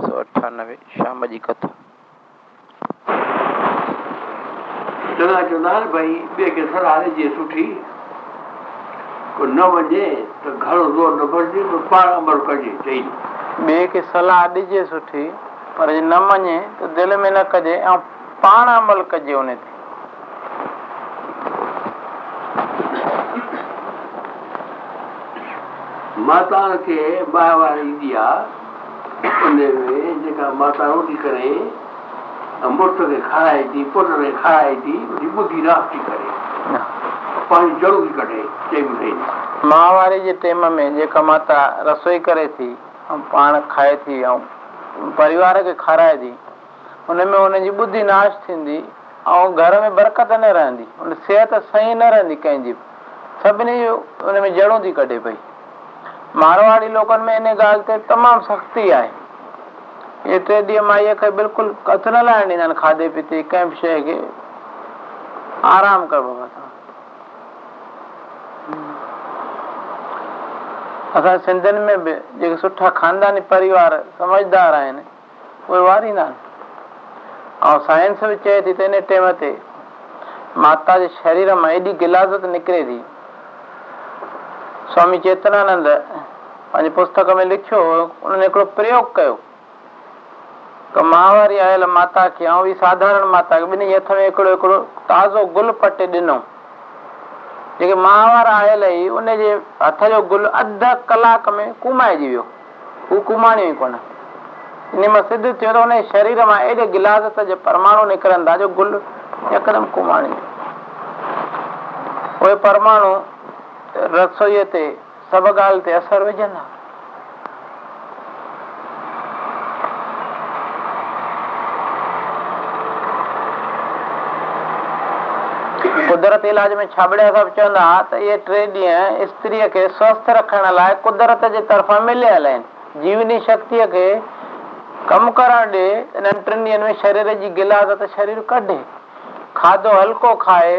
سؤ اٺانوي شام جي ڪٿا. چڱا چوندا آهن ڀئي ٻئي کي صلاح ڏجي سٺي. ڪو نه وڃي ته گهڻو زور نه ڀرجي پر پاڻ عمل ڪجي چئي. ٻئي کي صلاح ڏجي سٺي پر جي نه مڃي ته دل ۾ نه ڪجي ۽ پاڻ عمل ڪجي ان تي. ماتا کي ٻاهر واري ايندي آهي ان ۾ جيڪا ماتا روٽي ڪري مڙس کي کارائي ٿي پٽ کي کارائي ٿي ٻڌي ناس ٿي ڪري. پاڻي ضرور ٿي ڪڍي ٻڌائي ماهواري جي ٽائيم ۾ جيڪا ماتا رسوئي ڪري ٿي ۽ پاڻ کائي ٿي ۽ پريوار کي کارائي ٿي ان ۾ ان جي ٻڌي ناش ٿيندي ۽ گهر ۾ برڪت نه رهندي ان صحت صحيح نه رهندي ڪنهن جي سڀني جو ان ۾ جڙون ٿي ڪڍي پئي. مارواڙي لوڪن ۾ ان ڳالهه تي تمام سختي آهي اهي ٽي ڏينهن مائيءَ کي بلڪل هٿ نه لائڻ ڏيندا آهن کاڌي پيتي ڪنهن به شيءِ کي آرام ڪر بابا اسان سنڌين ۾ به جيڪي سٺا خانداني پريوار سمجهدار آهن اهي واريندا آهن ۽ سائنس به چئي ٿي ته ان ٽائيم تي ماتا جي شرير مان ايڏي گلازت نڪري ٿي. سوامي چيتنانند پنهنجي پستڪ ۾ لکيو انهن هڪڙو پريوگ ڪيو ته ماهواري آيل ماتا کي ۽ ٻي ساڌارڻ ماتا کي ٻنهي هٿ ۾ هڪڙو هڪڙو تازو گل پٽي ڏنو جيڪي ماهوار آيل هئي ان جي هٿ جو گل اڌ ڪلاڪ ۾ ڪمائجي ويو هو ڪماڻي هئي ڪونه ان مان سڌ ٿيو ته هن شرير مان ايڏي گلازت جي پرماڻ نڪرن ٿا جو گل يڪدم ڪماڻي اهي پرماڻ رسوئيءَ تي سڀ ڳالهه تي اثر وجهندا قدرت علاج ۾ ڇابڙيا صاحب چوندا ته اهي ٽي ڏينهن ستريءَ کي سوسٿ رکڻ لاءِ قدرت جي طرفان مليل آهن. جيوني شڪتيءَ کي ڪم ڪرڻ ڏي انهن ٽن ڏينهن ۾ شرير جي شرير ڪڍي. کاڌو هلڪو کائي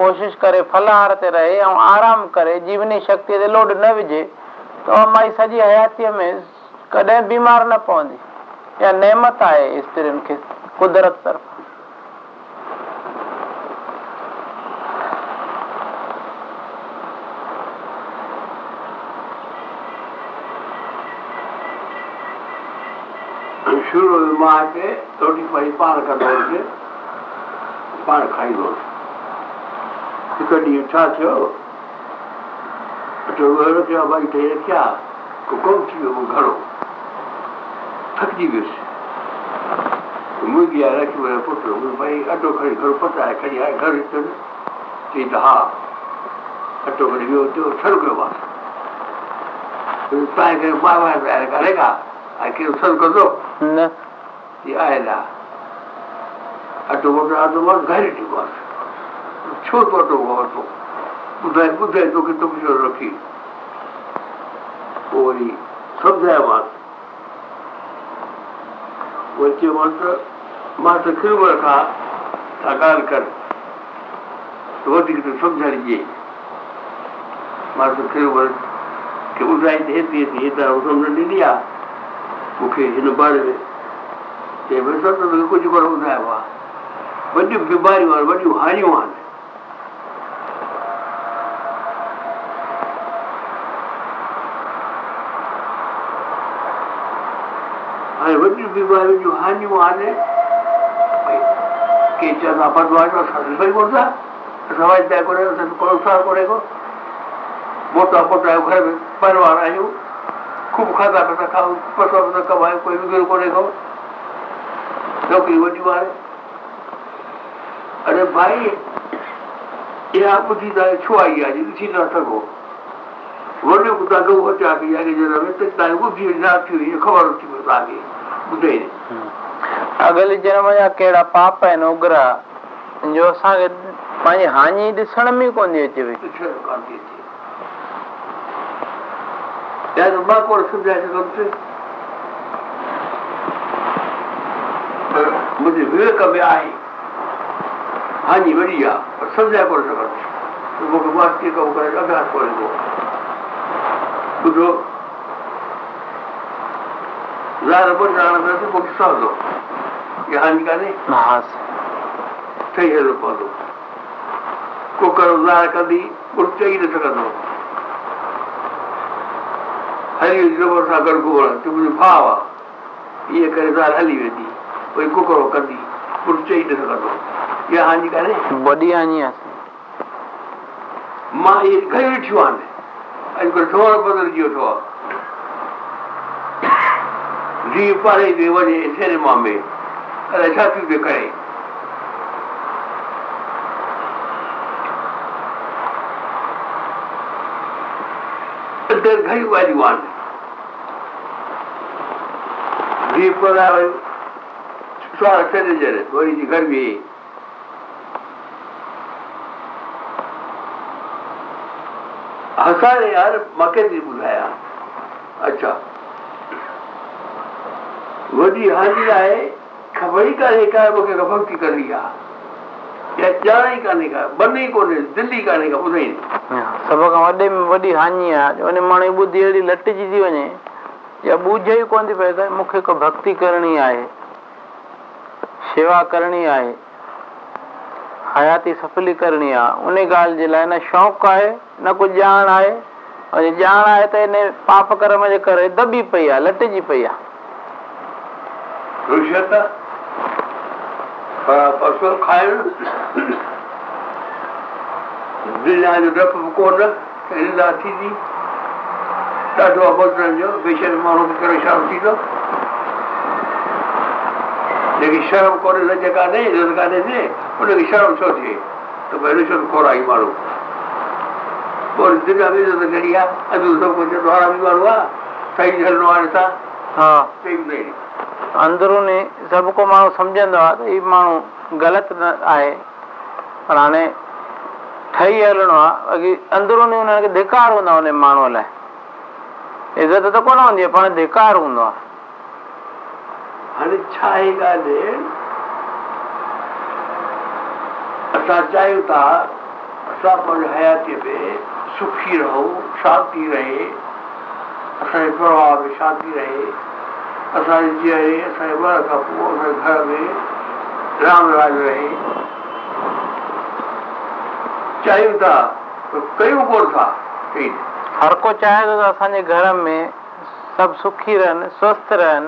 ڪوشش ڪري فلاهار تي رهي ۽ آرام ڪري جيوني شڪتيءَ تي لوڊ نه وجهي ته مائي سڄي حياتيءَ ۾ ڪڏهن بيمار نه پوندي. اها نيمت آهي سترين کي قدرت طرفان شروع ۾ مان کي روٽي پاڻي پاڻ ڪندو هئس پاڻ کائيندو هئس هڪ ڏينهن ڇا ٿيو اٽو رکيا ڀائي ٺهي رکيا ڪونه ٿي ويو گهڻو ٿڪجي ويس منهنجي آهي رکي ويو پٽ ڀئي اٽو کڻي گهڻو پچائي کڻي آئي گهر اچو نه چئي ته ها اٽو کڻي ويو ٿيو ڇڏ ڪيو باس توهان کي مان وائي ڪريگا ڪندو نه. آيل. آهي اٽو وٽو اٽو وٽ گهر چڪو آهي ڇو تو اٽو ورتو ٻڌائي ٻڌائي توکي توکي ڇو رکي. پوءِ وري سمجهايومانس وري چيومانس ته مان ته کلور کان ٿا ڳالهه ڪر. ته وڌيڪ ته سمجهائجي مان ته کلور کي ٻڌائي ته هيتري هيتري هيترا سمجهه ڏني آهي مون کي هن باري ۾ چئي ڀئي سر ته توکي ڪجهه ڪونه ٻڌايو آهي. وڏيون بيماريون آهن وڏيون هانيون آهن. هاڻي وڏيون بيماريون جون هانيون آهن. ڪي چوندا بدواجو اسان ڏسو ڪونه ٿا. اسان وائدا ڪونهي اسان ڪونه ڪونهي ڪو. موٽا موٽا گهر ۾ پريوار آهيون خوب کاڌا پيا کائون پئسا پيا ڪمايون ڪوئي وگڙو ڪونهي ڪو نوڪري وڏيون آهي اري ڀائي اها ٻڌي توهان کي ڇو آئي آهي ڏسي نه سگهو وڏيو توهان گهو اچان ڪئي اڳي ۾ توهان کي ٻڌي نه ٿي وئي خبر ٿي پئي توهان کي ٻڌي اڳلي جنم جا ڪهڙا پاپ آهن اگرا جو اسان کي پنهنجي هاڃي ڏسڻ ۾ ڪونه ٿي اچي مان ڪونه سمجهائي سگهندس پر منهنجي وويڪ ۾ آهي هاڃي وڏي آهي پر سمجهائي ڪونه سگهندس ته مون کي واسطي ڪم ڪري اڀياس ڪونهي ڪو ٻڌو ظاهر ٻه ڄاڻ ته پوءِ سهندو اها هان ڪانهي ها ٺهي هلڻو پوندو ڪڪر ظاهر ڪندي ڪجهه چئي نه سگهندو هلي زبر سان گڏ گهمڻ ته منهنجو ڀاءُ آهي ائين ڪري ظاهر هلي ويندي وري ڪڪڙو ڪندي ڪجهه چئي نه سگهندو اها هان ڪانهي وڏي آڻي آهي مان اهي گهڻي ڏٺيون آهن اڄڪلهه ٿورو بدلجي ويٺو آهي جيئن پاري تي وڃي سئنيما ۾ الائي ڇا ٿيون ٿئي ڪري گهڻيون ڳالهيون آهن وري جي هساري يار مان ڪيتري ٻڌايان اڇا وڏي هاني آهي خبر ئي ڪانهي ڪا مون کي ڀڪتي ڪرڻي آهي يا ڄاڻ ئي ڪانهي ڪا من ئي ڪونهي دل ڪانهي ڪا ٻڌائي سڀ کان وڏي ۾ وڏي هاني آهي ماڻهو جي ٻڌي اهڙي لٽجي ٿي وڃي يا ٻجهه ئي ڪونه ٿي پئي ته مون کي ڪو ڀڪتي ڪرڻي آهي شيوا ڪرڻي آهي حياتي سڦلي ڪرڻي آهي. ان ڳالهه جي لاءِ نه شوق آهي نه ڪجهه ڄاڻ آهي. ۽ ڄاڻ آهي ته ان پاپ ڪرم جي ڪري دٻي پئي آهي لٽجي پئي آهي. ڪونه ٿيندي ڏاڍو ابوڌن جو بيشڪ ماڻهو ڪهڙو شرم ٿيندو جيڪي شرم ڪونهي لج ڪانهي عزت ڪانهي ٿئي ان کي شرم ڇو ٿئي ته ڀئي رشوت کورائي ماڻهو پوءِ دنيا ۾ عزت گهڻي آهي اڄ سڀ ڪجهه چوندو آرامي ماڻهو آهي صحيح هلڻو آهي هتان ها به نه اندروني سڀ ڪو ماڻهو سمجهندو آهي ته هيءُ ماڻهو غلط نه آهي پر هاڻي ٺهي هلڻو آهي باقي اندروني هنن کي ڌڪار هوندو آهي ان ماڻهوءَ لاءِ عزت ته ڪونه هوندي آهي پاڻ ڌڪار هوندو آهي. هاڻي ڇا آهي ڳالهه؟ اسان چاهيون ٿا اسان پنهنجي حياتيءَ ۾ سکي رهون شانتي رهي. اسان جي پرڀاو ۾ شانتي رهي. اسان جي جيئري اسان جي ٻار کان پوءِ اسان جي گهر ۾ رام راج رهي. چاهيون ٿا ڪيون ڪونه ٿا ڪئي هر ڪو چاهي ٿو ته اسان جي گهر ۾ سڀ سکي رهن سوسٿ رهن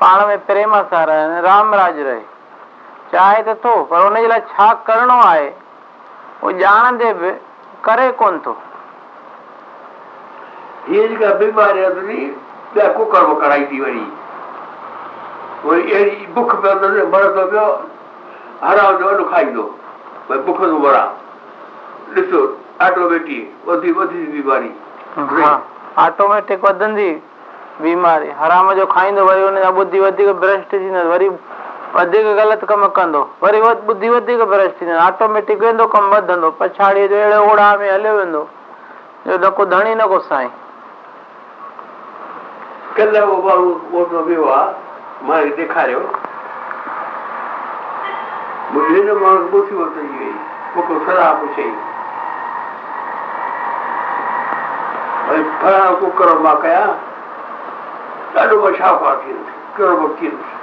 پاڻ ۾ پريم سان رهن رام راج رهي. چاهي ته ٿو پر هن جي لاءِ ڇا ڪرڻو آهي اهو ڄاڻندي به ڪري ڪونه ٿو. هيءَ جيڪا بيماري اٿئي ٻيا ڪڪر وڪر آئي ٿي وري وري اهڙي بک پيو اٿس مرندو پيو حرام جو وڏو کائيندو. ڀئي بک ٿو مران. ڏسو آٽوميٽڪ وڌي وڌي بيماري آٽوميٽڪ وڌندي بيماري. حرام جو کائيندو وري هن جا ٻڌي وڌيڪ ڀرشٽ ٿيندو وري وڌيڪ غلط ڪم ڪندو. وري ٻڌي وڌيڪ ڀرشٽ ٿيندو آٽوميٽڪ ويندو ڪم وڌندو. پڇاڙيءَ جو اهڙي اوڙا ۾ هليو ويندو جو نه ڪو ڌڻي نه ڪو سائين ڪلهه اهو ماڻهو اوڏو ويو آهي مان کي ڏيکاريو. منهنجي هن ماڻهو مصيبت اچي وئي مون کي صلاح پڇئي ڀئي فلاڻو ڪڪر مان ڪيان؟ ڏاڍو مان شاهوڪار ٿيندس ڪهڙو ٿيندس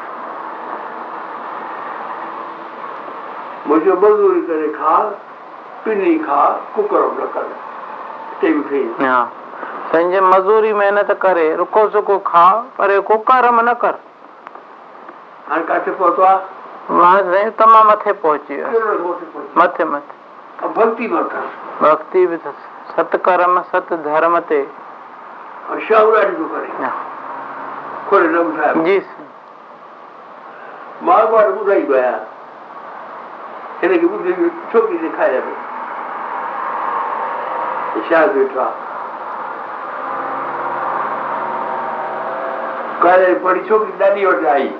منهنجو مزدوري ڪري کا پني کا ڪڪر نه ڪر. تي به کئي ها سائين جي مزوري محنت ڪري رکو سکو کا پر ڪڪرم نه ڪر. هاڻي ڪٿي پهتو آهي تمام مٿي پهچي ويو مٿي مٿي ڀڪتي ۾ اٿس ڀڪتي به اٿس सत्कर्म सत धर्म ते જી મારવાડ બુધાઈ ગયા એટલે કે બુધી છોકરીને ખાઈ આપે શાક બેઠા કાલે પડી છોકરી દાદી વટે આવી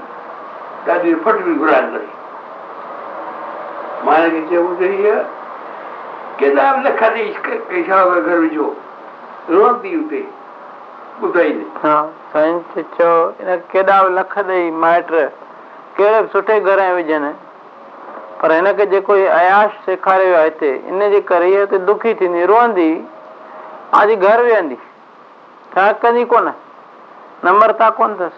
દાદી ફટવી ઘોડા કરી મારે કે છે ઉતરી ગયા وٽ آئي ڏاڍي فٽ به گهرائڻ لڳي مان هن کي چيو ٻڌئي ڪيڏا لک ڏيئي ڪنهن شاهه گهر وجهو رهندي هتي ٻڌائيندي ها سائين چيو ان به لک ڏيئي مائٽ ڪهڙي به سٺي گهر ۾ وجهن پر هن کي جيڪو اهي اياش سيکاريو آهي هتي ان جي ڪري اهي هتي دکي ٿيندي روئندي آجي گهر ويهندي ڇا ڪندي ڪونه نمرتا ڪونه اٿس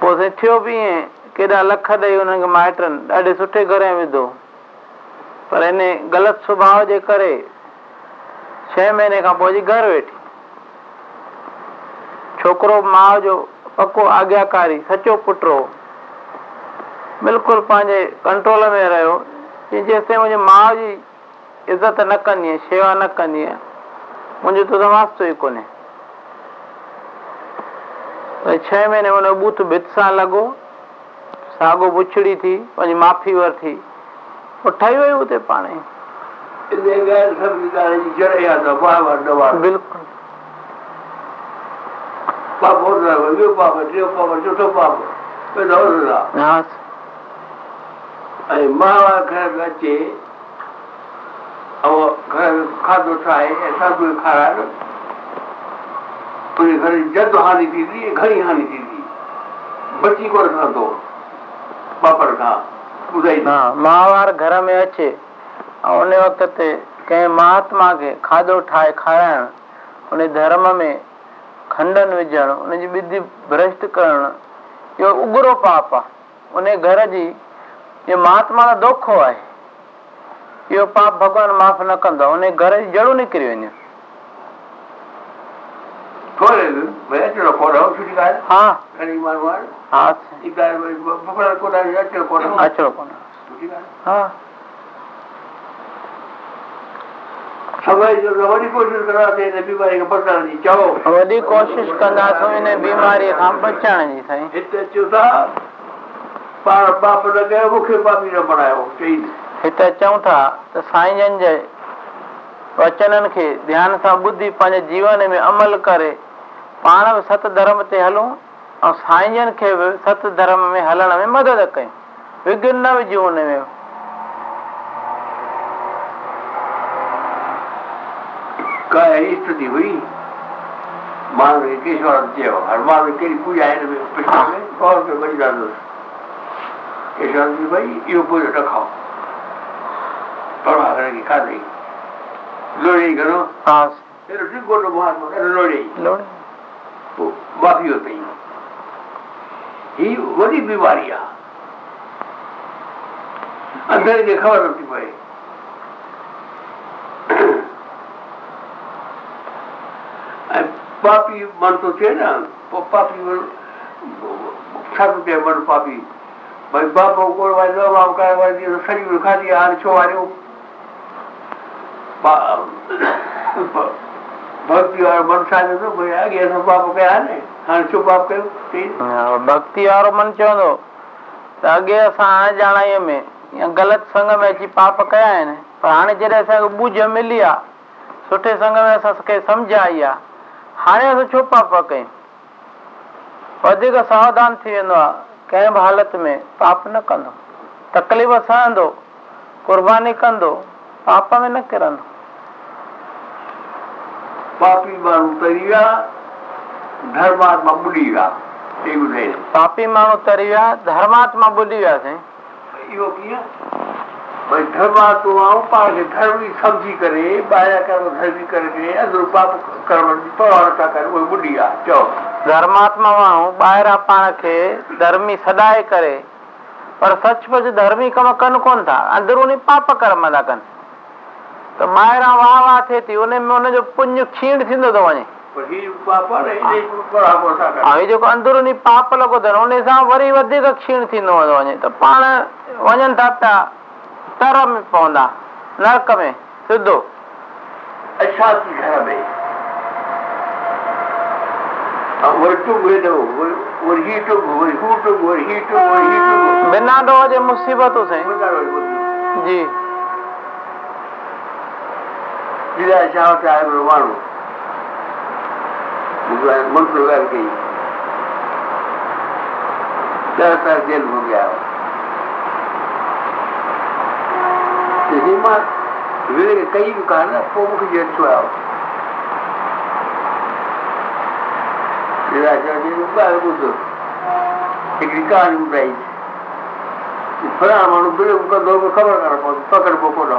پوءِ ٿيو به ائين ڪيڏا لک ڏيئي هنن کي مائٽن ڏاڍي سٺي گهر ۾ وڌو پر ان غلط سڀاءُ جي ڪري ڇهه مهيني کان پوءِ گهر ويٺي. ڇوڪرو ماءُ جو پڪو بلڪل پنهنجي ڪنٽرول ۾ رهيو. ڪه جيستائين منهنجي ماءُ جي عزت نه ڪنديءَ شيوا نه ڪنديءَ منهنجو ته واستو ئي ڪونهي. ڇهه مهيني هن بوٿ ڀت سان لڳو ساڳو بڇڙي ٿي پنهنجي معافي ورتي پوءِ ٺهي وئي هتي پاڻ ئي بلڪل. پيدا هوتا ها ۽ مان گهر ۾ اچي ۽ گهر ۾ کاڌو ٺاهي ۽ ساڌو کي کارائي ان گهر جي جد هاني ٿيندي ۽ گهڻي هاني ٿيندي بچي ڪونه رهندو پاپڙ کان ٻڌائي ها ماهوار گهر ۾ اچي ۽ ان وقت تي ڪنهن مهاتما کي کاڌو ٺاهي کارائڻ ان ڌرم ۾ کنڊن وجهڻ ان جي ٻڌي ڀرشٽ ڪرڻ اهو اگرو پاپ آهي ان گهر جي اهو مهاتما جو دوکو آهي اهو پاپ ڀڳوان معاف نه ڪندو ان گهر جي جڙون نڪري وينديون ٿوري ڀئي اچڻو ڪونه سٺي ڳالهه ها گهڻي ماڻهو آهن ها هي ڳالهه ڀئي پڪڙ ڪونه آهي اچڻو ڪونه اچڻو ڪونه سٺي ڳالهه ها سمي جو ته وڏي ڪوشش ڪنداسين هن بيماري کي بچائڻ جي چئو وڏي ڪوشش ڪنداسين ان بيماريءَ کان بچڻ جي سائين هتي اچو ٿا پاڻ پاپ نه ڪيو مون کي پاپي نه بڻايو چئي هتي چئون ٿا ته سائين جن جي وچنن کي ڌيان سان ٻڌي پنهنجي جيون ۾ عمل ڪري پاڻ به ست ڌرم تي هلون ۽ سائين جن کي به ست ڌرم ۾ هلڻ ۾ مدد ڪيون وگهن نه وجهون هن ۾. ڪا اسٿتي هئي؟ ماڻهو کي ڪيشوان چيو هنومان ۾ ڪهڙي پوڄا هن ۾ جي ڀئي اهو پوجو نه کائو. پرواهه ڪرڻ ڪه کاڌئي لوڙي گهڻو ڪري لوڙي لوڙي پوءِ معافي ورتئي هي وڏي بيماري آهي اندر کي خبر نٿي پئي. ۽ پاپي من ٿو ٿئي نه پاپي ڇا ٿو ٿئي من پاپي ڀئي باپ ڪونه وري نه باپ ڪري وري سڄي عمر کاڌي هاڻي ڇو واريو भक्ति वारो मन असां हा, चवंदो त असां हाणे ॼाणाईअ में। या ग़लति संग में अची पाप कया आहिनि पर हाणे जॾहिं असांखे ॿुझ मिली आहे सुठे संग में असांखे सम्झ आई आहे हाणे असां छो पाप वधीक सावधान थी आहे कंहिं बि हालत में पाप न कंदो। तकलीफ़ सहंदो कुर्बानी कंदो पाप में न किरंदो। پاپي ماڻهو تري ويا ڌرماتما ٻڏي ويا پاپي ماڻهو تري ويا ڌرماتما ٻڌي وياسين. اهو ڪيئن؟ ڀئي ڌرماتمائون پاڻ کي ڌرمي سمجهي ڪري ٻاهران ڪرم ڌرمي ڪري اندرو پاپ ڪرم جي پرواهه نٿا ڪن اهي ٻڏي آهي چئو. ڌرماتما ماڻهو ٻاهران پاڻ کي ڌرمي سڏائي ڪري پر سچمچ ڌرمي ڪم ڪن ڪونه ٿا اندروني پاپ ڪرم ٿا ڪن ته ٻاهران واهه واهه ٿئي ٿي ان ۾ ان جو پڃ ڪشيڻ ٿيندو ٿو وڃي جي ٿا ۽ جيڪو اندروني پاپ لڳو اٿن ان سان وري وڌيڪ ڪشيڻ ٿيندو ويندو وڃي ته پاڻ وڃن ٿا پيا تر ۾ پوندا نرڪ ۾ سڌو اشانت گهر ۾۽ وري ٽگ وري ٻڌي جي جلا ڇا چاهي پيو ماڻهو مون کي هاڻي ملڪ ڳالهه ڪئي ڏهه سال جيل ۾ ويا چئي مان وڙي ڪئي به ڪانه پوءِ مون کي جيل ڇو آيو جلا چيو ڳالهه ٻڌ هڪڙي ڪهاڻي ٻڌائي فلاڻو ماڻهو بڙو ڪندو مون کي خبر ڪانه پوندي پڪڙبو ڪونه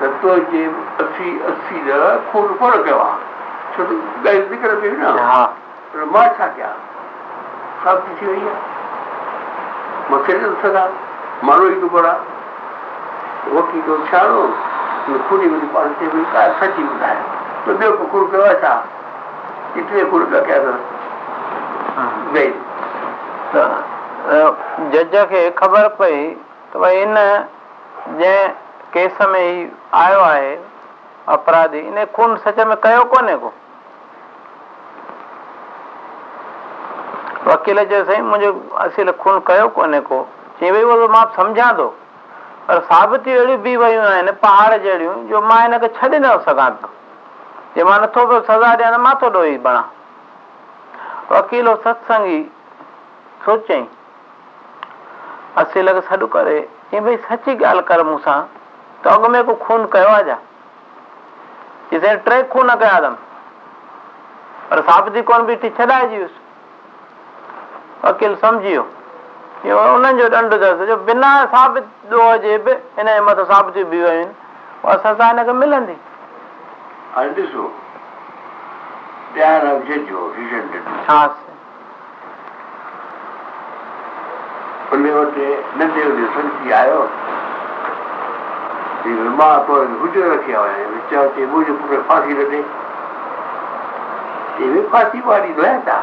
ته تنهنجي اسي اسي ڏهه خون ڪونه ڪيو آهي ڇو ته ڳالهه نڪر پئي نه؟ ها. مان ڇا ڪيان؟ ثابت ٿي وئي آهي مان کيڏي ٿو سگهان مان روئي ٿو پڙهان وڪيل ٿو ڇاڙو کوني وڏي پاڻ تي وئي ڪا سچي ٻڌائي ته ٻيو ڪو خون ڪيو آهي ڇا ٽي خون پيا ڪيا اٿس گئي ته جج کي خبر پئي ته ڀئي ان جنهن ڪيس ۾ هي آيو آهي اپراڌي. ان خون سچ ۾ ڪيو ڪونهي ڪو؟ وڪيل چيو سائين منهنجو ڪيو ڪونهي ڪو؟ چئي ڀئي مان سمجهان ٿو. پر ويون آهن پهاڙ جو مان هن کي ڇڏي نه سگهان مان نٿو پيو سزا ڏيان مان ٿو وڪيل ستسنگي ڪري ته اڳ ۾ ڪو خون ڪيو آهي ڇا چئي سائين ٽي خون ڪيا اٿم پر ثابتي ڪونه بيٺي ڇڏائجي ويس وڪيل سمجهي ويو انهن جو ڏنڊ اٿس جو بنا ثابت ڏوهه جي به هن جي مٿان سابتيون بيهه ويون آهن اها سزا هن کي ملندي هاڻي ڏسو ڏنو ها. ان وٽ ننڍي وڏي آيو مان تو هجي رکيا هئا آهن چيو چئي منهنجي پٽ فانسي نه ڏي چئي فانسي واري آهي ڇا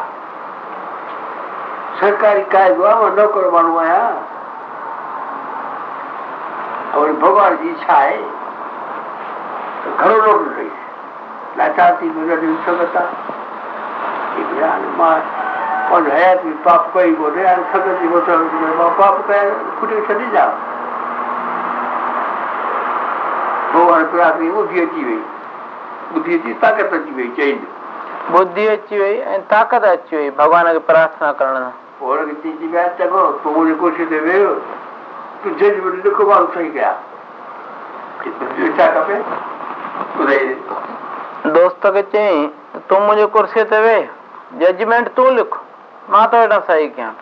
سرڪاري قاعدو آهي مان نوڪر ماڻهو آهيان اور ڀڳوان جي اڇا آهي ته گهڻو نوڪر ڪئي لاچار ٿي سنگت آهي هاڻي مان پنهنجو حيات ۾ پاپ ڪئي ڪونهي هاڻي وٺڻ مان پاپ ڪيا کٽي ڇڏي ڏيان ڀڳوان پرارٿنا ٻڌي اچي وئي ٻڌي اچي طاقت اچي وئي چئي بڌ اچي وئي ۽ طاقت اچي وئي ڀڳوان کي پرارٿنا ڪرڻ سان پوءِ هن کي چئي ويا چڱو تون منهنجي ڪرسي تي ويهه تون ججمينٽ لکو ماڻهو صحيح ڪيا ڇا کپي ٻڌائي دوست کي چيئين تون منهنجي ڪرسيءَ تي ويهه ججمينٽ تون لک مان تو هيٺان صحيح ڪيان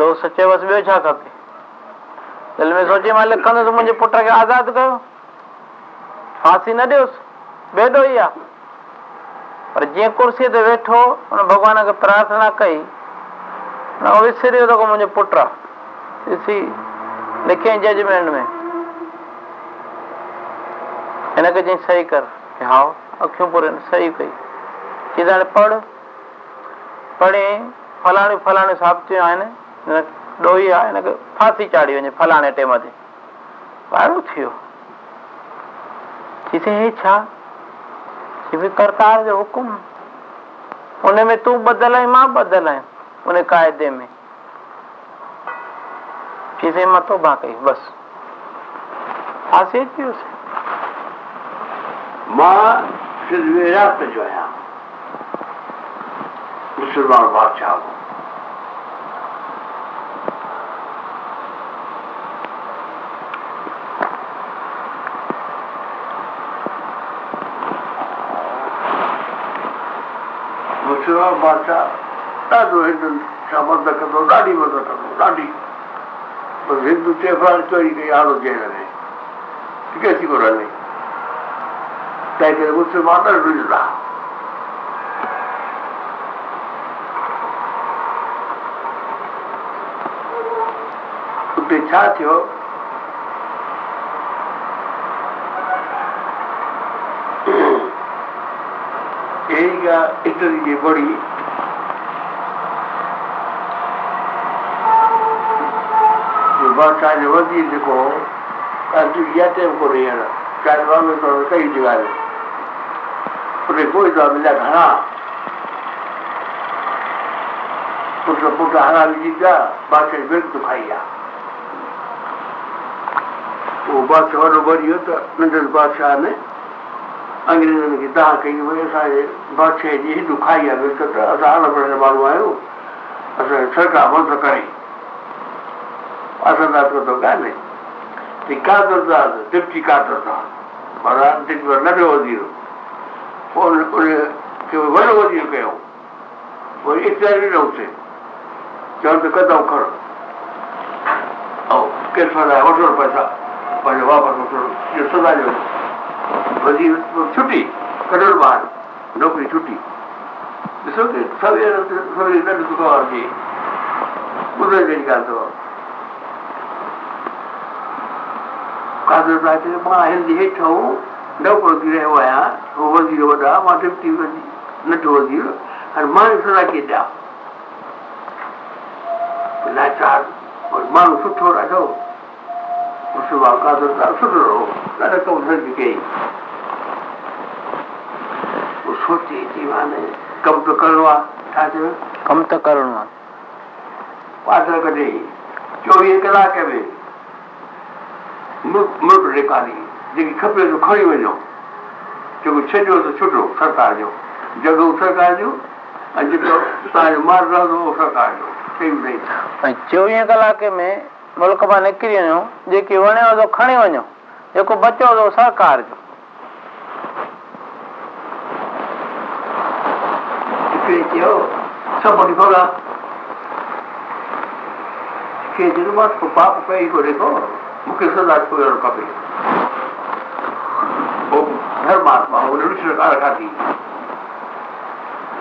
دوست چيوس ٻيو ڇا کپي دل ۾ سوچي مان لکندس منهنجي پٽ کي آزاد ڪيو فانسي نه ڏيوس بيڊو ئي آهي پر جيئن ڪرسيءَ تي ويٺو هن ڀڳوان کي پرارٿنا ڪئي نه وسري ويو ته منهنجو پٽ آهي ڏسي لکيئين ججمينٽ ۾ هن کي چئي صحيح ڪر ها اکيون پوري صحيح ڪئي چئي هاڻي پڙهه پڙهي فلاڻيون فلاڻيون سابتيون آهن ڏوهي آهي هن کي فانسي چاڙهي وڃي فلاڻي ٽيم تي وائڙو ٿي ويو چئي هي ڇا ڪرتار جو حڪم ان ۾ تون ٻڌل آهين مان ٻڌل آهيان ان قاعدي ۾ چئي مان توبا ڪئي بس اچي ويس مان صرف رات جو آهيان مسلمان بادشاهه مسلمان بادشاهه ڏاڍو هندن سان مدد ڪندو ڏاڍي مدد ڪندو ڏاڍي پر هندو تيوهار چوري ڪئي آڙو جيل ۾ ٺيڪ اچي ڪونه هلي تنهن ڪري مسلمان نه اتي ڇا ٿيو India, Italy, they body. चाहे वधीक जेको में कोन्हे कई जॻह आहिनि उन पोइ त मुंहिंजा पुट पुट हरा विझी पिया बाक़ी विर्त खाई आहे उहो बादशाह वॾो वरी वियो त नंढनि बादशाह में انگريزن کي توهان ڪئي ڀئي اسان جي بادشاهه جي هندو کائي آهي ملڪت اسان انپڙهه ماڻهو آهيون. اسان سرڪار بند ڪري اسان ته ٿو ڪانهي. ڪه ڪادردار ڊپٽي ڪادردار معنيٰ ننڍو وزير پوءِ ان ان کي وڏو وزير ڪيو. پوءِ اختيار ڏنو ٿئي چون ته قدم کڻو. ۽ ڪير سدا وٺو پئسا پنهنجو واپس وٺو اهو سدا جو وزير ڇٽي ڪڍڻ ٻاهر نوڪري ڇٽي ڏسو ڪه سوير سوير ننڍ دڪان جي ٻڌڻ جهڙي ڳالهه اٿو ڪادر چئي مان هندي هيٺ نوڪرو ٿي رهيو آهيان اهو وزير وڏا مان ڊپٽي وزير ننڍو وزير. هاڻي مان سدا ڪيئن ڏيان لاچار ماڻهو سٺو ڏاڍو مسلمان ڪادر سٺو رهو. ڏاڍا ڪم سرج سوچي ٿي ماني ڪم ته ڪرڻو آهي ڇا چيو؟ ڪم ته ڪرڻو آهي. پاتر ڪڍي. چوويهه ڪلاڪ ۾ ملڪ ڏيکاري. جيڪي کپي سو کڻي وڃو. جيڪو ڇڏيو ته ڇٽو سرڪار جو. جڳهيون سرڪار جون ۽ جيڪو توهان جو مال رهندو اهو سرڪار جو. ۽ چوويهه ڪلاڪي ۾ ملڪ مان نڪري وڃو جيڪي وڻيو ته کڻي وڃو. جيڪو بچيو سرڪار جو 얘기요. 써보니 거라. 계지는 뭐 소파 오빠 이거래고 묶여서 날 보여를 까비. 뭐 धर्मात्मा उन्होंने उसने कहा रखा थी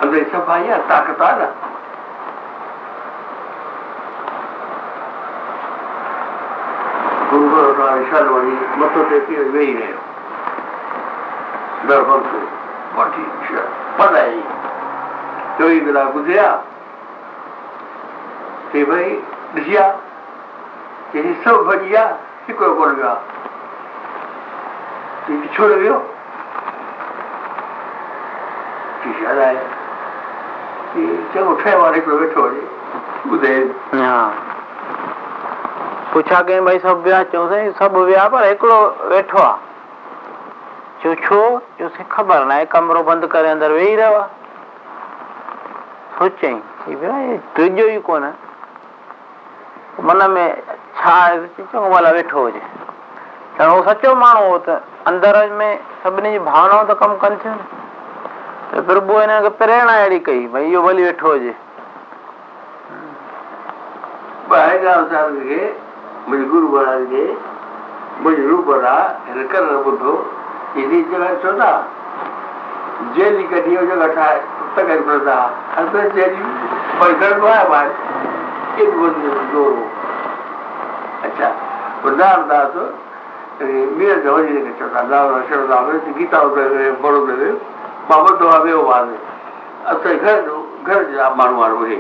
अंदर सफाइया ताकत आ रहा विशालवाणी मत तो देती है वे ही रहे दर्पण से बड़ी पद आई چوويهه ڪلاڪ گذريا چئي ڀئي ڏسي آهي چئي سڀ ڀڄي ويا هڪڙو ڪونه ويو آهي چئي ڇو نه ويو چئي هلائي چڱو ٺهيو آهي هڪڙو ويٺو هجي ٻڌي پڇا ڪئي ڀئي سڀ ويا چيوسين سڀ ويا پر هڪڙو ويٺو آهي چيو ڇو چيوسين خبر نه آهي ڪمرو بند ڪري اندر ويهي رهيو آهي سوچئي تنهنجو ئي ڪونه من ۾ ڇا آهي چڱو ڀلا ويٺو هجي اهو سچو ماڻهو هو ته اندر ۾ سڀني جي ڀاونائون ته ڪم ڪن ٿيون نه ته پرڀو هن کي پريرڻا اهڙي ڪئي ڀئي اهو ڀلي ويٺو هجي ٻاهر ڳالهه سان کي منهنجي گرو مهاراج کي منهنجي روپ آهي هن ڪرڻ ٻڌو هيڏي جڳهه ڇو ٿا جيل جي ڪڍي جڳهه ٺاهي تڪڙ پڙندا اندر جيل ڀئي گهڻو آهي ٻاهر ايڪ ٻڌو اڇا ٻڌارداس مير جو وڃي ڪري چوندا نام شردام گيتا بڙو مان ٻڌو آهي ويو آهي اسان جي گهر جو گهر جا ماڻهو وارو هي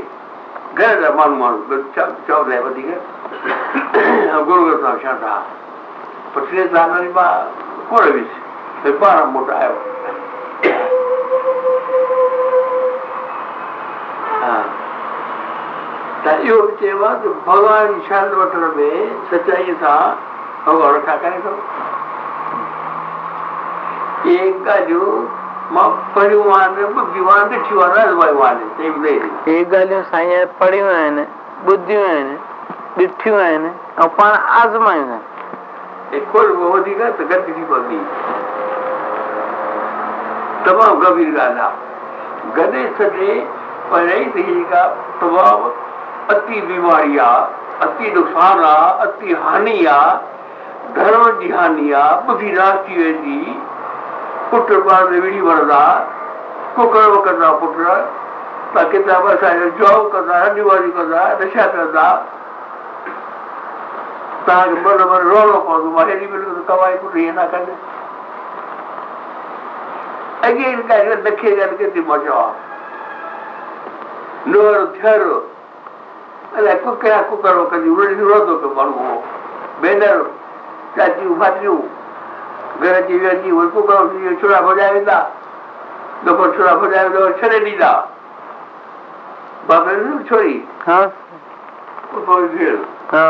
گهر جا ماڻهو ماڻهو چوندا وڌيڪ گرو گرنٿ سال وري مان ڪونه ويس ڀئي ٻارهن موٽ آيو कलयुग के बाद भगवान विशाल वटर में सच्चाई था भगवान का कार्यक्रम। एक का जो परिवार ठिवाना हे ॻाल्हियूं साईं पढ़ियूं आहिनि ॿुधियूं आहिनि ॾिठियूं आहिनि ऐं पाण आज़मायूं आहिनि तमामु गंभीर ॻाल्हि आहे गॾे सॾे पढ़ाई तमामु ات بيماري آهي ات نقصان آهي ات هاني آهي ڌرم جي هاني آهي ٻڌي ناش ٿي ويندي. پٽ پاڻ ۾ وڙي وڻندا ڪڪڙ وڪندا پٽ توهان ڪتاب اسان جو جاب ڪندا هنڊيون ڪندا نشا ڪندا توهان کي من من روئڻو پوندو مان هيڏي مهل ڪمائي پٽ ائين نه ڪن اڳي ڳالهه ڏکي ڳالهه ڪيتري مان چوان نور ٿير الائي ڪڪڙا ڪڪڙو ڪندي روندو پيو ماڻهو اهو ڀينر چاچيون ڀاتيون گهر اچي ويندي اهي ڪڪڙو ٿي ڇرا ڀڄائي ويندا دفعو ڇرا ڀڄائي ويندو ڇڏي ڏيندا بابي ڇوري ها پوءِ ڀيڻ ها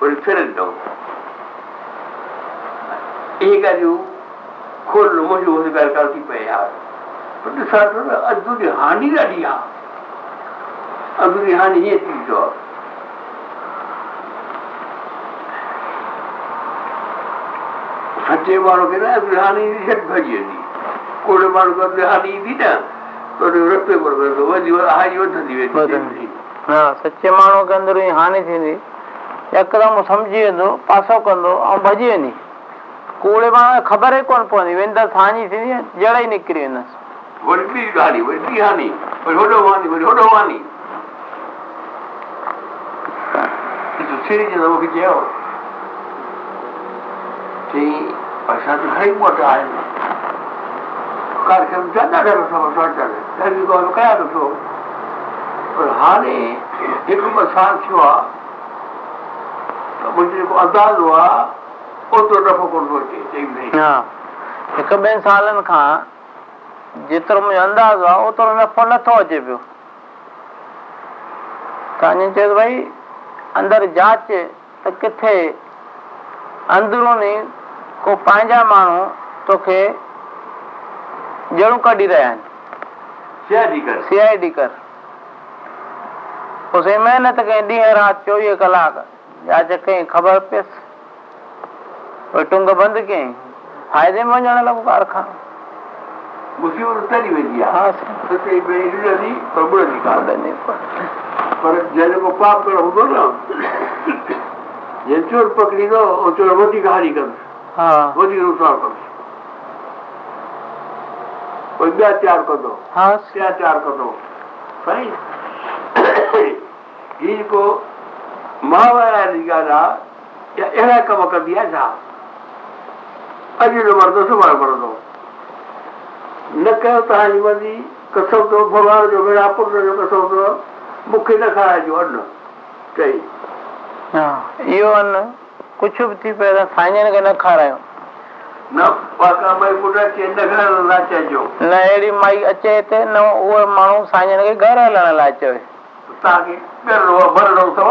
وري ڇڏي ڏنو اهي ڳالهيون کول منهنجي هن ڳالهه ڪانه ٿي پئي يار پر ڏسان ٿو نه اڌ جي هاني ڏاڍي آهي جي هاني هيئن ٿي چئو سچي ماڻهو کي نه اڌ هاني جهٽ ڀڄي ويندي ڪوڙي ماڻهو کي اڌ هاني ايندي نه ته هن رستي پر ويندو وڌي هاني وڌندي ويندي ها سچي ماڻهو کي اندر ئي هان ٿيندي يڪدم سمجهي ويندو پاسو ڪندو ۽ ڀڄي ويندي ڪوڙي ماڻهو کي خبر ئي ڪونه پوندي ويندس هاني ٿيندي جڙ ئي نڪري ويندس وري ٻي هاني وري ٻي هاني وري هوڏو هاني وري هوڏو هاني سري جو مون کي چيو چئي اسان ته گهڻيئي موٽا آهن ڪاريڪرم جا ڏاڍا سٺا سوچن ڏاڍي ڳالهه ڪيان ڏٺو پر هاڻي هڪ سال ٿيو آهي ته منهنجو جيڪو اندازو آهي اوترو نفعو ڪونه ٿو اچي چئي هڪ ٻن سالن کان جيترو منهنجو اندازو آهي اوترو نفعو نٿو اچي پيو ته اڃا چيو ڀئي اندر جانچ ته ڪٿي؟ اندروني ڪو پنهنجا ماڻهو توکي جڙون ڪڍي رهيا آهن. سي آئي ڊي ڪر. پوءِ سائين محنت ڪئي ڏينهن رات چوويهه ڪلاڪ جانچ ڪئي خبر پيس وري ٽنگ بند ڪيئين. فائدي ۾ وڃڻ لڳو ڪارخانو. مصيبت تڏهن ويندي آهي پر پاپ ڪرڻ هوندو نه؟ جنهن چور پڪڙيندو اهو چور وڌيڪ هاري ڪندس ها. وڌيڪ نقصان ڪندس ڪوئي ٻيا تيار ڪندو ٻيا تيار ڪندو سائين هيءَ جيڪو مهاوارا جي ڳالهه آهي يا اهڙا ڪم ڪندي آهي ڇا اڄ جو مرندو سڀاڻي مرندو نه ڪيو توهان جي مرضي قسم ٿو ڀڳوان جو ميرا پٽ جو قسم ٿو مون کي نه کارائجو ان چئي. ها اهو ان ڪجهه به ٿي پئي سائين کي نه کارايون. نه پاڪا ڀئي پٽ اچي نه گهر نه چئجو. نه اهڙي مائي اچي هتي نه اهو ماڻهو سائين کي گهر هلڻ لاءِ چوي. توهان کي ڳڻو ڀرڻو اٿو؟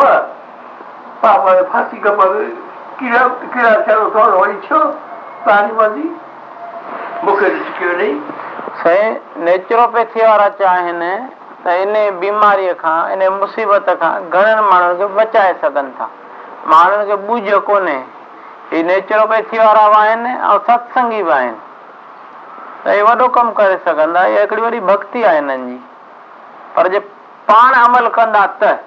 پاپ ۾ فانسي کپندي ڪيڙا ڪيڙا ٿيڻو اٿو وري ڇو؟ توهان جي مرضي. مون کي ڏس ڪيو نهين سائين نيچروپيٿي وارا چاهين त इन बीमारीअ खां इन मुसीबत खां घणनि माण्हुनि खे बचाए सघनि था माण्हुनि खे ॿुझ कोन्हे ही नेचुरोपैथी वारा बि आहिनि ऐं सत्संगी बि आहिनि त हे वॾो कमु करे सघंदा इहा हिकिड़ी वॾी भक्ति आहे हिननि जी पर जे पाण अमल कंदा त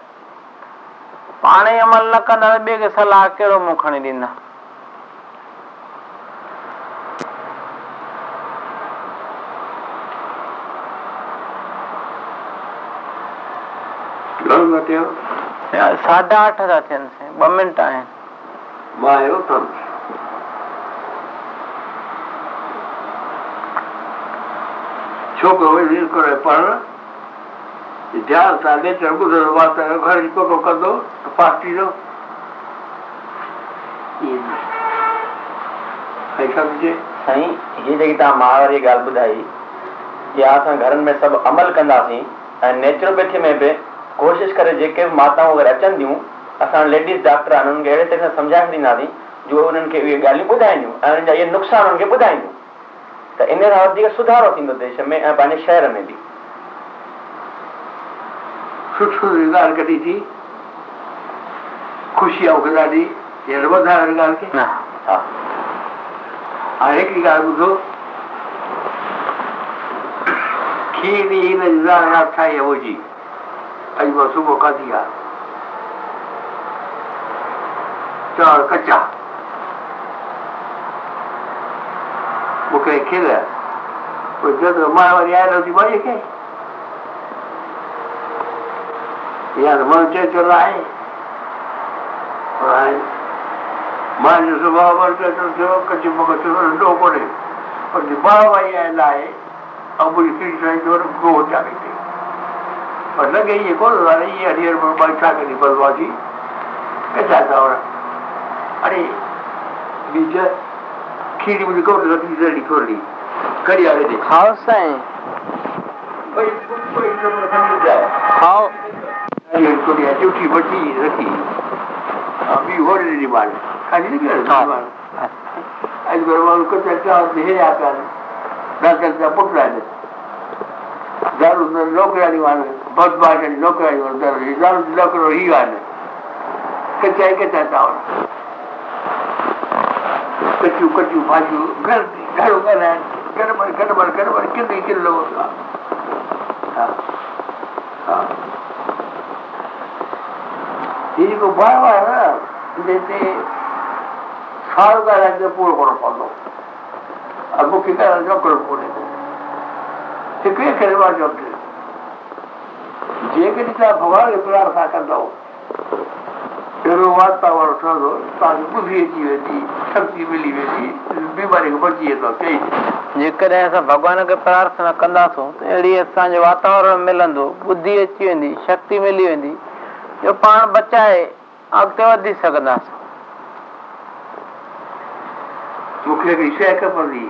पाण ई अमल न कंदा त ॿिए खे सलाह कहिड़ो मुंहुं खणी ॾींदा گهڻو ٿيو يا ساڍا اٺ ٿا ٿين سائين ٻه منٽ آهن. مان آيو اٿم ڇوڪرو وري ڪري پڙهڻ ڌيان سان نيچر ٻڌندو وات گهر جي پڪو ڪندو ته پاس ٿيندو ۽ سمجهي؟ سائين هيءَ جيڪي توهان مهاواري ڳالهه ٻڌائي اها اسان گهرن ۾ سڀ عمل ڪنداسين ۽ نيچروپيٿي ۾ به ڪوشش ڪري جيڪي به ماتائون اگر اچن ٿيون اسان ليڊيز ڊاڪٽر آهن انهن کي اهڙي طريقي سان سمجهائي ڇڏينداسين جو انهن کي اهي ڳالهيون ٻڌائينديون ۽ انهن جا اهي نقصان انهن کي ٻڌائينديون. ته ان سان وڌيڪ سڌارو ٿيندو ديش ۾۽ پنهنجي شهر ۾ به. سٺو ڳالهه ڪڍي ٿي. خوشي آهي مون کي ڏاڍي. هينئر وڌايو هن ڳالهه کي؟ هاڻي هڪڙي ڳالهه ٻڌو. کير هن رات ٺاهي منهنجي اڄ مان صبح کاڌي آهي چانور ڪچا مون کي کير پوءِ جڏهن مان وري آيل هئي مان کي يا ته من چئي چلو آهي منهنجو سڀاءُ ورگ ٿيو ڪچي مون کي ننڍو ڪونهي پر ٻه وئي آيل آهي منهنجي کير ٺاهيندو گو چالي मतलब કે એ કોણ વાળે એ હરિહરમાં બેઠા કરી બલવાથી કેટલા સાવરા અને બીજા ખીર નીકળો બીજા નીકળી કરી આવે છે હાઉ સાઈ હાઉ જૂઠી બટી રખી અભી હોડ નિર્માણ ખાલી નિર્માણ आज गरबाल को चर्चा हे आता ना चर्चा पकडायला दारू लोक राणी मानले බොත්බාගෙන් නොකරයි වල රිසල් නොකර හීවන්නේ कचाई के चाहता हो कचू कचू भाजू घर घर घर है गड़बड़ गड़बड़ गड़बड़ किल्ली किल्लो ಇದಕ್ಕೆ ಭಾವ ಜೊತೆ ಸಾವಿರ ರಾಜ್ಯ ಪೂರ್ವ ಕೊಡಬಹುದು ಅದು ಮುಖ್ಯ ರಾಜ್ಯ ಕೊಡಬಹುದು ಸಿಕ್ಕೇ ಕೆಲವಾರು ಜವಾಬ್ದಾರಿ جيڪڏهن توهان ڀڳوان پيار سان ڪندؤ اهڙو واتاورڻ ٺهندو توهان کي ٻڌي اچي ويندي شڪتي ملي ويندي بيماري کان بچي ويندو چئي جيڪڏهن اسان ڀڳوان کي پرارٿنا ڪنداسون ته اهڙي اسان جو واتاورڻ ملندو ٻڌي اچي ويندي شڪتي ملي ويندي جو پاڻ بچائي اڳتي وڌي سگهنداسين مون کي هڪڙي شيءِ کپندي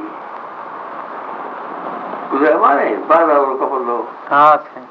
ٻڌايو ني بازار کپندو ها سائين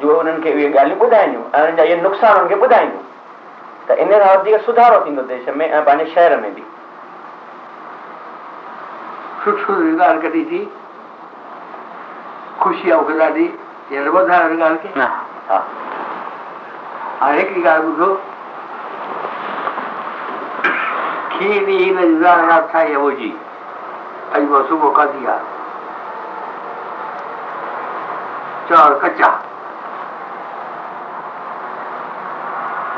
جو انهن کي اهي ڳالهيون ٻڌائينديون ۽ انهن جا اهي نقصان انهن کي ٻڌائينديون ته ان سان وڌيڪ سڌارو ٿيندو ديش ۾۽ پنهنجي شهر ۾ به سٺي ڳالهه ڪڍي ٿي خوشي آهي مون کي هينئر وڌايو هن ڳالهه کي ها هاڻي هڪڙي ڳالهه ٻڌو کير هن جي ذات ٺاهي آهي منهنجي اڄ مان صبح کاڌي آهي چانور ڪچا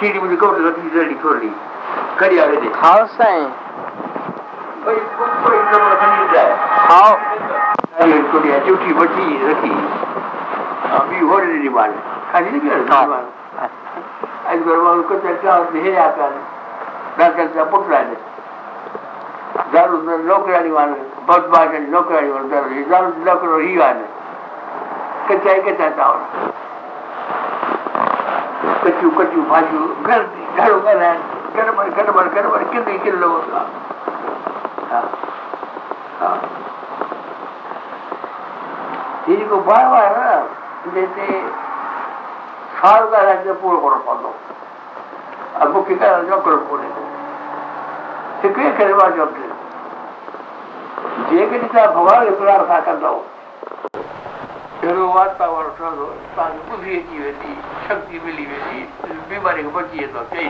खीर मुंहिंजी कोट रखी रेडी थोरी कड़ी आवे दे खाओ साईं कोई कोई नंबर खणी जाए खाओ अरे थोड़ी जूठी बची रखी अभी हो रही माल खाली नहीं कर माल अॼुकल्ह माण्हू कचा चांवर हेरिया पिया आहिनि डॉक्टर जा पुट आहिनि दारू नौकराणियूं आहिनि बदमाश आहिनि नौकराणियूं आहिनि दारू दारू नौकरो ही आहिनि कचा ई कचा चांवर कचियूं कचियूं भाॼियूं घर घणो ॻाल्हाइनि गड़बड़ गड़बड़ गड़बड़ किन किलो हा हा हीअ जेको बायो आहे न जंहिंते साल ॻाल्हाइण पूरो करणो पवंदो ऐं मूंखे ॻाल्हाइण जो करणो पवंदो اهڙو واتاورڻ ٺهندو توهان کي ٻڌي اچي ويندي شڪتي ملي ويندي بيماري کان بچي ويندو چئي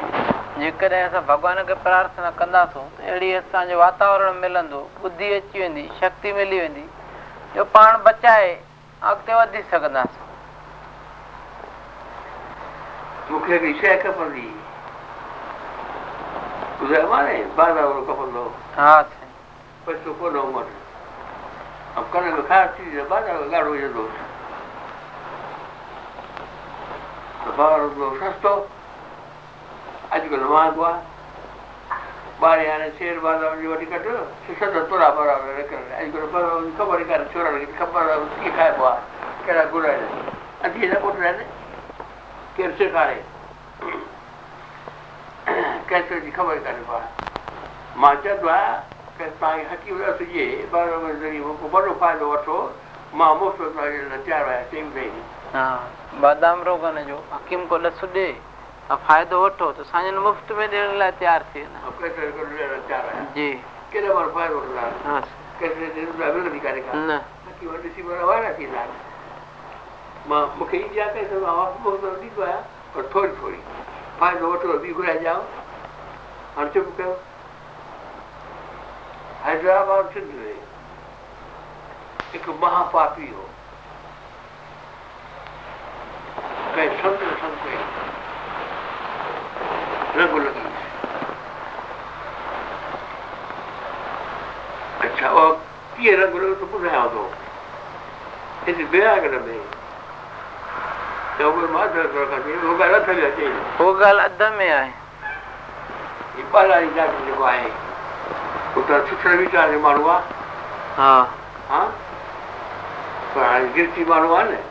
جيڪڏهن اسان ڀڳوان کي پرارٿنا ڪنداسون ته اهڙي اسان جو واتاورڻ ملندو ٻڌي اچي ويندي شڪتي ملي ويندي جو پاڻ بچائي اڳتي وڌي سگهنداسين مون کي هڪڙي شيءِ کپندي ٻڌايو کپندو ها سائين پئسو ڪونه وٽ ڳاڙهو وجهندوس आहे आहे मां चवंदो तव्हांजे तयारु ها بادام روگن جو حڪيم ڪو ڏس ڏي ۽ فائدو وٺو ته اسان جو مفت ۾ ڏيڻ لاءِ تيار ٿي ويندا. جي. نه. مان مون کي ايندي آهي ڪيسي مان مفت ڏيندو آهيان پر ٿوري ٿوري. فائدو وٺو ٻي گهرائي ڄائو هاڻي چپ ڪيو. حيدرآباد سنڌ ۾ هڪ مهاپاپي هو ڪنهن سنت سنت رنگ لڳي اڇا اهو ڪيئن رنگ لڳو ته ٻڌايانو ٿو هتي بياگڙهه ۾ ته اهي ماڌو رکندي اهو ڳالهه اٿ به اچي اهو ڳالهه اڌ ۾ آهي هي بالاجي ڊاڪٽر جيڪو آهي اتان سٺي ويچار جو ماڻهو آهي ها ها پر هاڻي گرتي ماڻهو آهي نه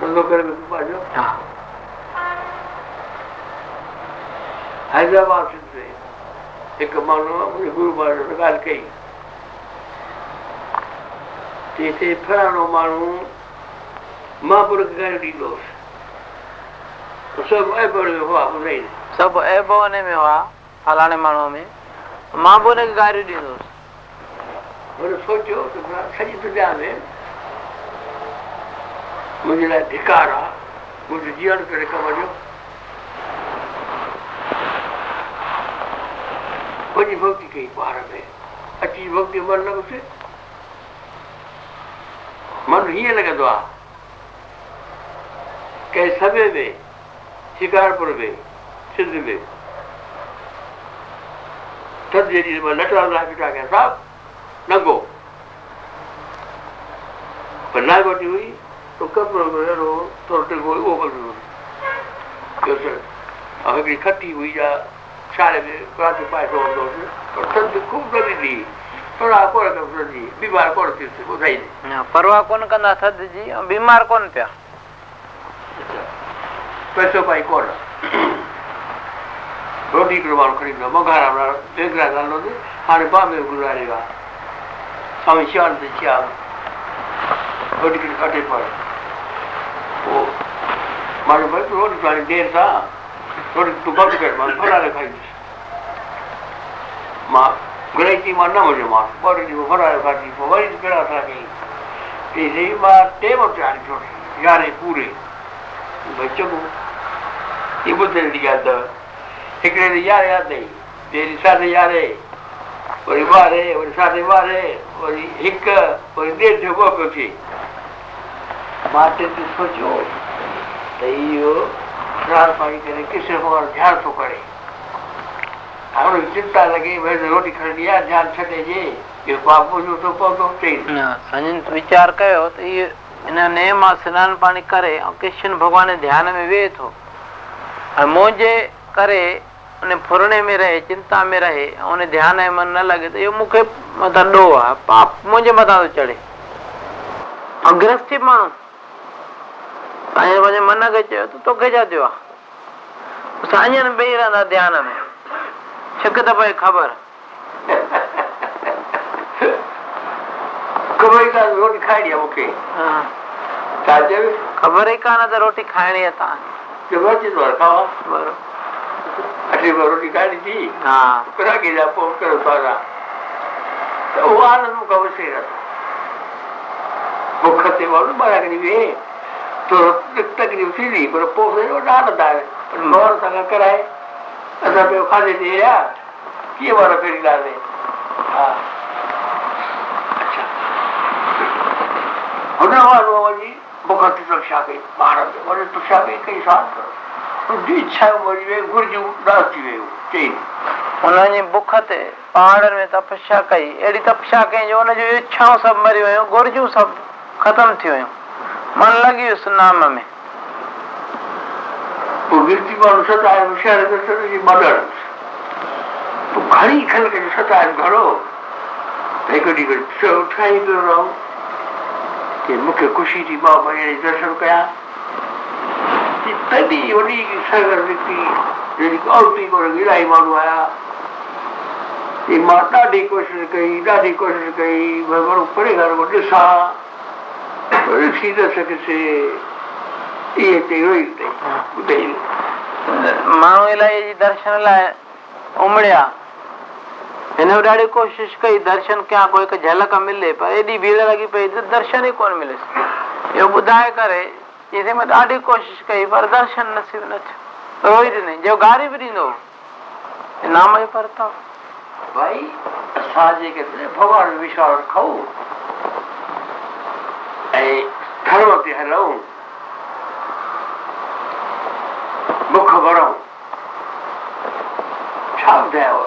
ڌنڌو ڪري ها حيدرآباد ۾ هڪ ماڻهو منهنجي گرو مهاراج ڳالهه ڪئي چئي هتي فلاڻو ماڻهو مان به ڳالهه ڏيندوس ته سڀ ۽۾ هئا ٻڌائي سڀ ايب هن ۾ هئا فلاڻي ماڻهوءَ ۾ مان به هن کي گاريون ڏيندس هن سوچيو ته سڄي دنيا ۾ منهنجي لاءِ ڌڪار آهي منهنجو جيئڻ ڪري ڪم جو وڏي ڀڪتي ڪئي ٻار ۾. اچي ڀڪتي من لڳس من هيئن لڳندو آهي ڪنهن سمي ۾ شڪارپور ۾ سنڌ ۾. ٿڌ جي ڏينهن لٽرا لاءِ بيٺا ڪيا صاحب ننگو. پر ناگ وٺي هئي तो थोरटे को ओवर जैसे अगर इकट्ठी हुई जा शाळे में क्लास पास होंदो पर संत खूब गमी दी परवाह कोन कंदो जी? बीमार कोन थी से ॿुधाई न परवाह कोन कंदा सद जी? बीमार कोन पिया अच्छा। पैसो पाई कोन? रोटी हिकिड़ो माण्हू खणी ईंदो मंघारा वारा वेगरा हलंदो हाणे बाम में गुज़ारे वियो आहे स्वामी श्याम ते श्याम। रोटी खणी कटे पड़े ڀئي تون روٽي کاڻي دير سان بند ڪر مان مان مان مان مان ڀئي ڳالهه اٿو هڪڙي ڏينهن يارهين ياد ساڍي يارهين وري ٻارهين وري ساڍي ٻارهين وري هڪ وري ٻه پيو ٿئي مان تي سوچيو તૈયો ઝાડ પાડી કરે કિશોર કુમાર ઝાડ તો પડે આપણે ચિંતા લાગે ભાઈ રોટી ખરડી આ ઝાડ છટે જે એ બાપુ જો તો પગો થઈ સંજન વિચાર કયો તો એ એના નેમાં સ્નાન પાણી કરે કિશન ભગવાન ધ્યાન में वे तो મોજે કરે અને ફૂરણે મેં રહે ચિંતા મેં રહે અને ધ્યાન એ મન ન લાગે તો એ મુખે મથા ડોવા પાપ મોજે મથા તો ચડે અગ્રસ્થી માણસ توهان جي پنهنجي من کي چيو ته توکي ڇا ٿيو آهي سائين ٻئي رهندا ڌيان ۾ ڇڪ ته پئي خبر خبر ئي ڪانه روٽي کائڻي آهي مون کي ها ڇا چيو خبر ئي ڪانه ته روٽي کائڻي آهي توهان کي روٽي کائڻي ٿي ها گراهڪي جا پوءِ ڪيو سوالا ته اهو آنند مون کان وسري نٿو بک تي ماڻهو ٻارهن ڪڏهن ويهي ٿورو تڪليف ٿيندي پر پوءِ وري وڏا آنند آهي پر ڀڳوان سان گڏ ڪرائي اسان پيو کاڌي تي رهيا ڪيئن وار فيرينداسين ها. اڇا. هن وارو وڃي بک تي رڪشا ڪئي ٻار تي وري رڪشا ڪئي ڪئي سال منهنجي اڇا مري وئي گهرجون اداس ٿي ويون چئي هن جي بک تي پهاڙن ۾ تپسيا ڪئي اهڙي تپسيا ڪئي جو هنجون اڇائون سڀ مري ويون گهرجون سڀ ختم ٿي ويون من لڳي ويس نام ۾. پوءِ گرتي ماڻهو ستائي هوشيار جي مدر. تون گهڻي کل کي ستائي گهڻو ته هڪ ڏينهن چيو ٺاهي پيو رهو. ڪه مون کي خوشي ٿي مان ڀئي درشن ڪيان. تڏهن وڏي سگر نڪتي جهڙي اورتي ڪونه الاهي ماڻهو آيا. ڪه مان ڏاڍي ڪوشش ڪئي ڏاڍي ڪوشش ڪئي ڀئي ورو پري گهر ڪو ڏسان माण्हू इलाही दर्शन लाइ उमड़िया हिन में ॾाढी कोशिशि कई दर्शन कयां कोई हिकु झलक मिले पर एॾी भीड़ लॻी पई त दर्शन ई कोन मिलियसि इहो ॿुधाए करे चईं माँ ॾाढी कोशिशि कई पर दर्शन नसीब न थियो रोई ॾिनई जो गारी बि ॾींदो नाम जो परताव भाई असां जेके भॻवान विश्वास रखूँ ۽ ڌرم تي هلون مک ڀرون ڇا ٻڌايو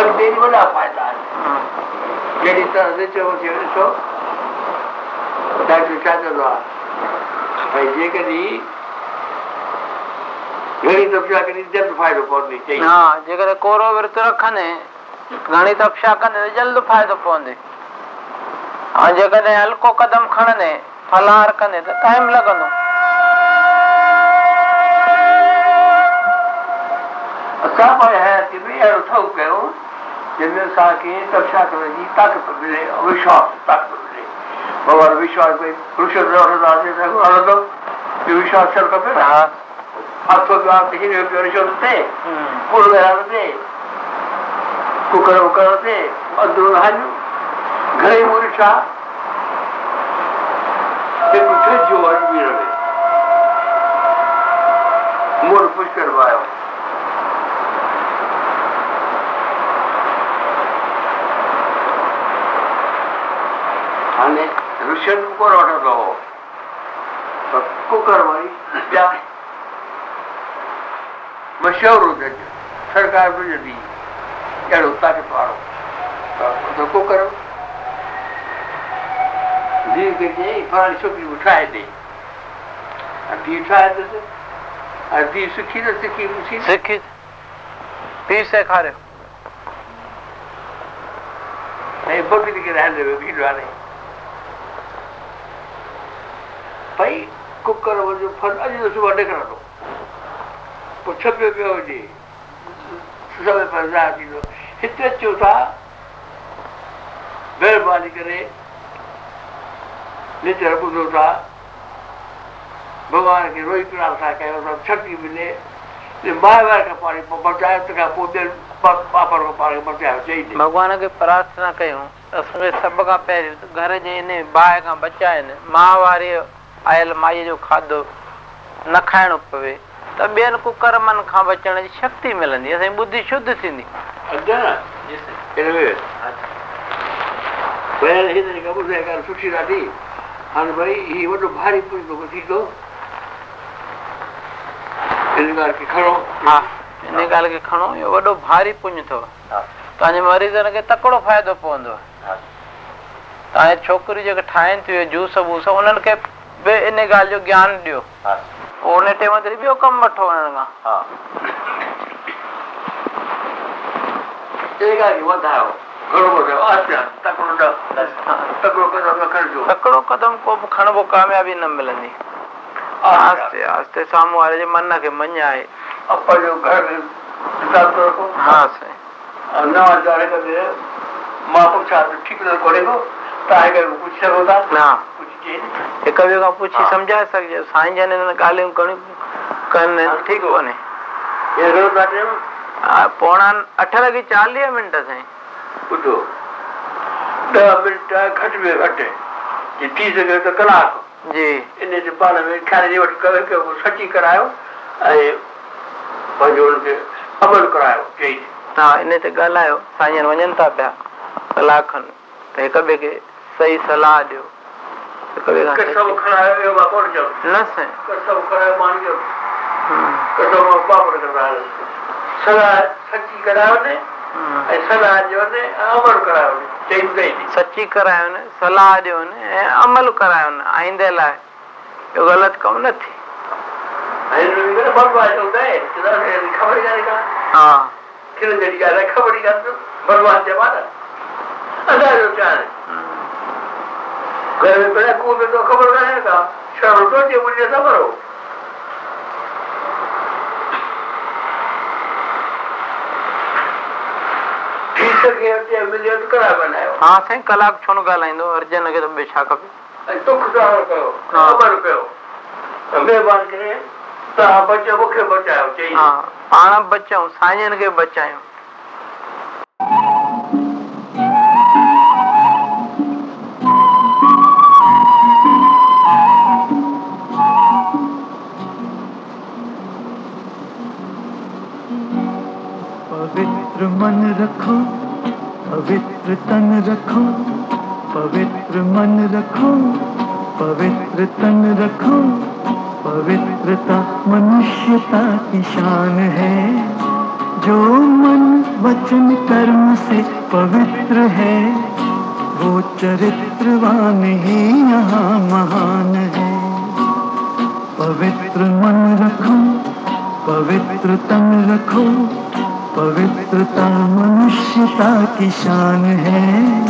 اڳتي وڏا فائدا آهن جهڙي طرح تي چيو ٿيو ڏسو ڊاڪٽر ڇا چوندو آهي ڀئي جيڪڏهن گهڻي تپشا ڪڏهن جلد فائدو پوندي چئي ها جيڪڏهن ڪورو ورت رکن گهڻي تپشا ته جلد فائدو پوندي ۽ جيڪڏهن هلڪو قدم کڻندي فلار ڪندي ته ٽائيم لڳندو. اسان پنهنجي حياتي ۾ اهڙو ٿو ڪيون جنهن ۾ اسان کي تپشا ڪرڻ جي طاقت ملي ۽ وشواس طاقت ملي. ڀڳوان وشواس ڪوئي پرشوتم وٺنداسين ته هلندو اهو وشواس ٿيڻ کپي؟ نه ها. هٿو ڳالهه ته هن جو رشوت تي پل ڳالهه تي ڪڪر وڪر تي اندرون هاڄون گهڻي مون ڏٺا هڪ ڇجو اجمير ۾ مون وٽ پشڪر به آيو هاڻي رشين ڪونه وٺندو هو پر ڪڪر وري ٻيا مشهور جج سرڪار وجهندي اهڙو طاقت وارو ته ڪڪر ڌيءُ کي چئي فلاڻي ڇوڪري مون ٺاهي ڏي ۽ ڌيءُ ٺاهي ڏس ۽ ڌيءُ سکي نه سکي پڇي نه سکي پي سيکاريو ۽ بڪري کي رهندي هئي ڀيڙ واري ڀئي ڪڪر وڃو ڦل اڄ ته صبح نڪرندو پوءِ ڇپيو پيو هجي سمي پر ظاهر ٿيندو هتي اچو ٿا مهرباني ڪري نچر ٻڌو ٿا ڀڳوان کي روئي پرارٿنا ڪيو ٿا شڪتي ملي مائي وار کان پاڻي بچايو تنهن کان پوءِ ٻين پاپڙ کان پاڻي بچايو چئي ڀڳوان کي پرارٿنا ڪيون اسان کي سڀ کان پهريون گهر جي ان باهه کان بچائن مان واري آيل مائيءَ جو کاڌو نه کائڻو پوي ته ٻين ڪڪرمن کان بچڻ جي شڪتي ملندي اسان جي ٻڌي شڌ ٿيندي کان سٺي ڏاڍي هاڻي ڀئي هيءُ وڏو ڀاري پڄندو ٿيندو هن ڳالهه کي کڻو ها ان ڳالهه کي کڻو اهو وڏو ڀاري پڃ اٿو توهان جي مريضن کي تڪڙو فائدو پوندو توهان جي ڇوڪريون جيڪي ٺاهين ٿيون جوس ووس انهن کي به ان ڳالهه جو گيان ڏيو پوءِ ان ٽائيم تي ٻيو ڪم وٺو انهن کي وڌايو तकिड़ो कदम को कामयाबी न मिलंदी साम्हूं वारे जे मन खे मञाए हिक ॿिए खां पुछी सम्झाए सघिजे साईं जन ॻाल्हियूं घणियूं कनि ठीकु कोन्हे पोणा अठ लॻी चालीह मिंट साईं ٻڌو. ڏهه منٽ گهٽ ۾ گهٽ جي ٿي سگهي ته ڪلاڪ. جي. ان جي پاڻ ۾ خير جي وٽ سچي ڪرايو ۽ پنهنجو هن کي عمل ڪرايو چئي ها ان تي ڳالهايو سائين وڃن ٿا پيا ڪلاڪ کن ته هڪ ٻئي کي صحيح صلاح ڏيو. نه سائين. صلاح سچي ڪرايو ني همم. ۽ صلاح ڏيو ني ۽ عمل ڪرايو ني چئي ٻڌائي ٿي سچي ڪرايون صلاح ڏيون ۽ عمل ڪرايون آئيندي لاءِ. اهو غلط ڪم نه ٿئي ۽ هن ۾ برباد هوندا آهن چوندا خبر ئي ڪانهي ڪا ها کل جهڙي ڳالهه آهي خبر ئي ڪانهي برباد چئبا نه اسان جو چاهي گهر ۾ پهريان ڪئون ۾ تو خبر ڪانهي ڪا شرم تو اچي منهنجي نه ڀرو کي اچي مليو ته ڪڙا بنايو ها سائين ڪلاڪ ڇو نه ڳالهائيندو ارجن کي ته ٻيو ڇا کپي پاڻ بچايون سائين کي بچايون. پوتر من رکو पवित्र तन रखो, पवित्र मन रखो, पवित्र तन रखो, पवित्रता मनुष्यता की शान है। जो मन वचन कर्म से पवित्र है, वो चरित्रवान ही यहाँ महान है। पवित्र मन रखो, पवित्र तन रखो पवित्रता मनुष्यता की शान है।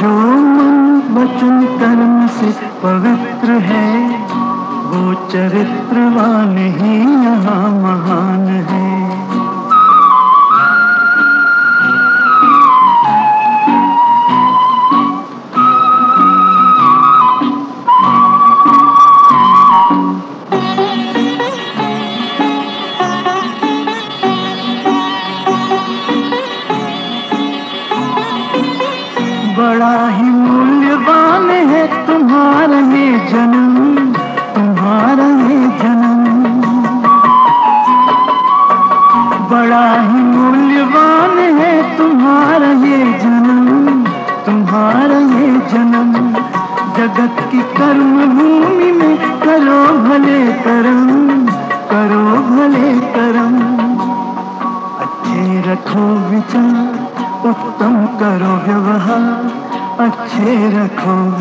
जो मन वचन कर्म से पवित्र है, वो चरित्रवान ही यहाँ महान है।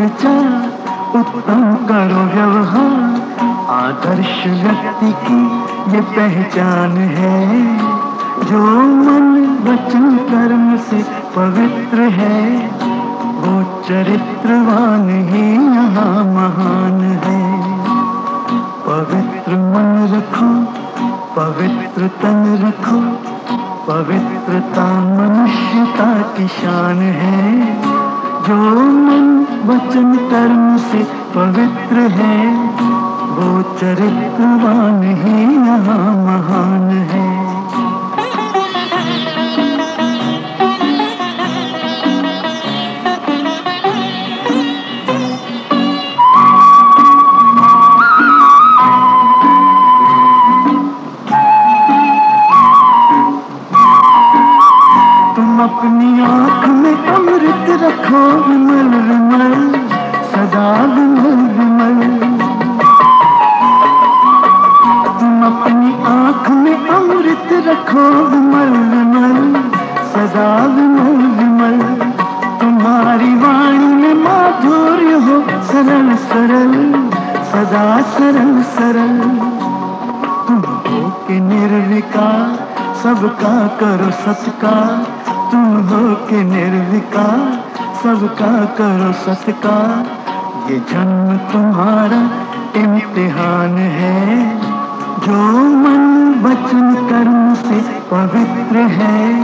विचार, उत्तम करो व्यवहार, आदर्श व्यक्ति की ये पहचान है। जो मन वचन कर्म से पवित्र है, वो चरित्रवान ही यहाँ महान है। पवित्र मन रखो, पवित्र तन रखो, पवित्रता मनुष्यता की शान है। जो मन वचन कर्म से पवित्र है। वो चरित्रवान ही यहाँ महान। है विमल विमल तुम्हारी वाणी में माधुर्य हो, सरल सरल, सदा सरल सरल। तुम हो के निर्विकार, सबका करो सत्कार। तुम हो के निर्विकार, सबका करो सत्कार। ये जन्म तुम्हारा इम्तिहान है। जो मन वचन कर्म से पवित्र है।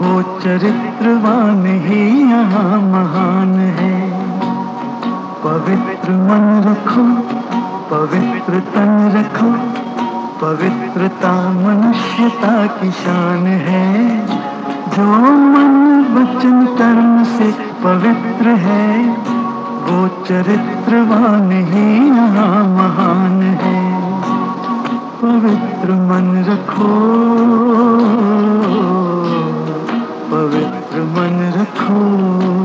वो चरित्रवान ही यहाँ महान है। पवित्र मन रखो, पवित्र तन रखो, पवित्रता मनुष्यता की शान है। जो मन वचन कर्म से पवित्र है, वो चरित्रवान ही यहाँ महान है। पवित्र मन रखो। मन रखो।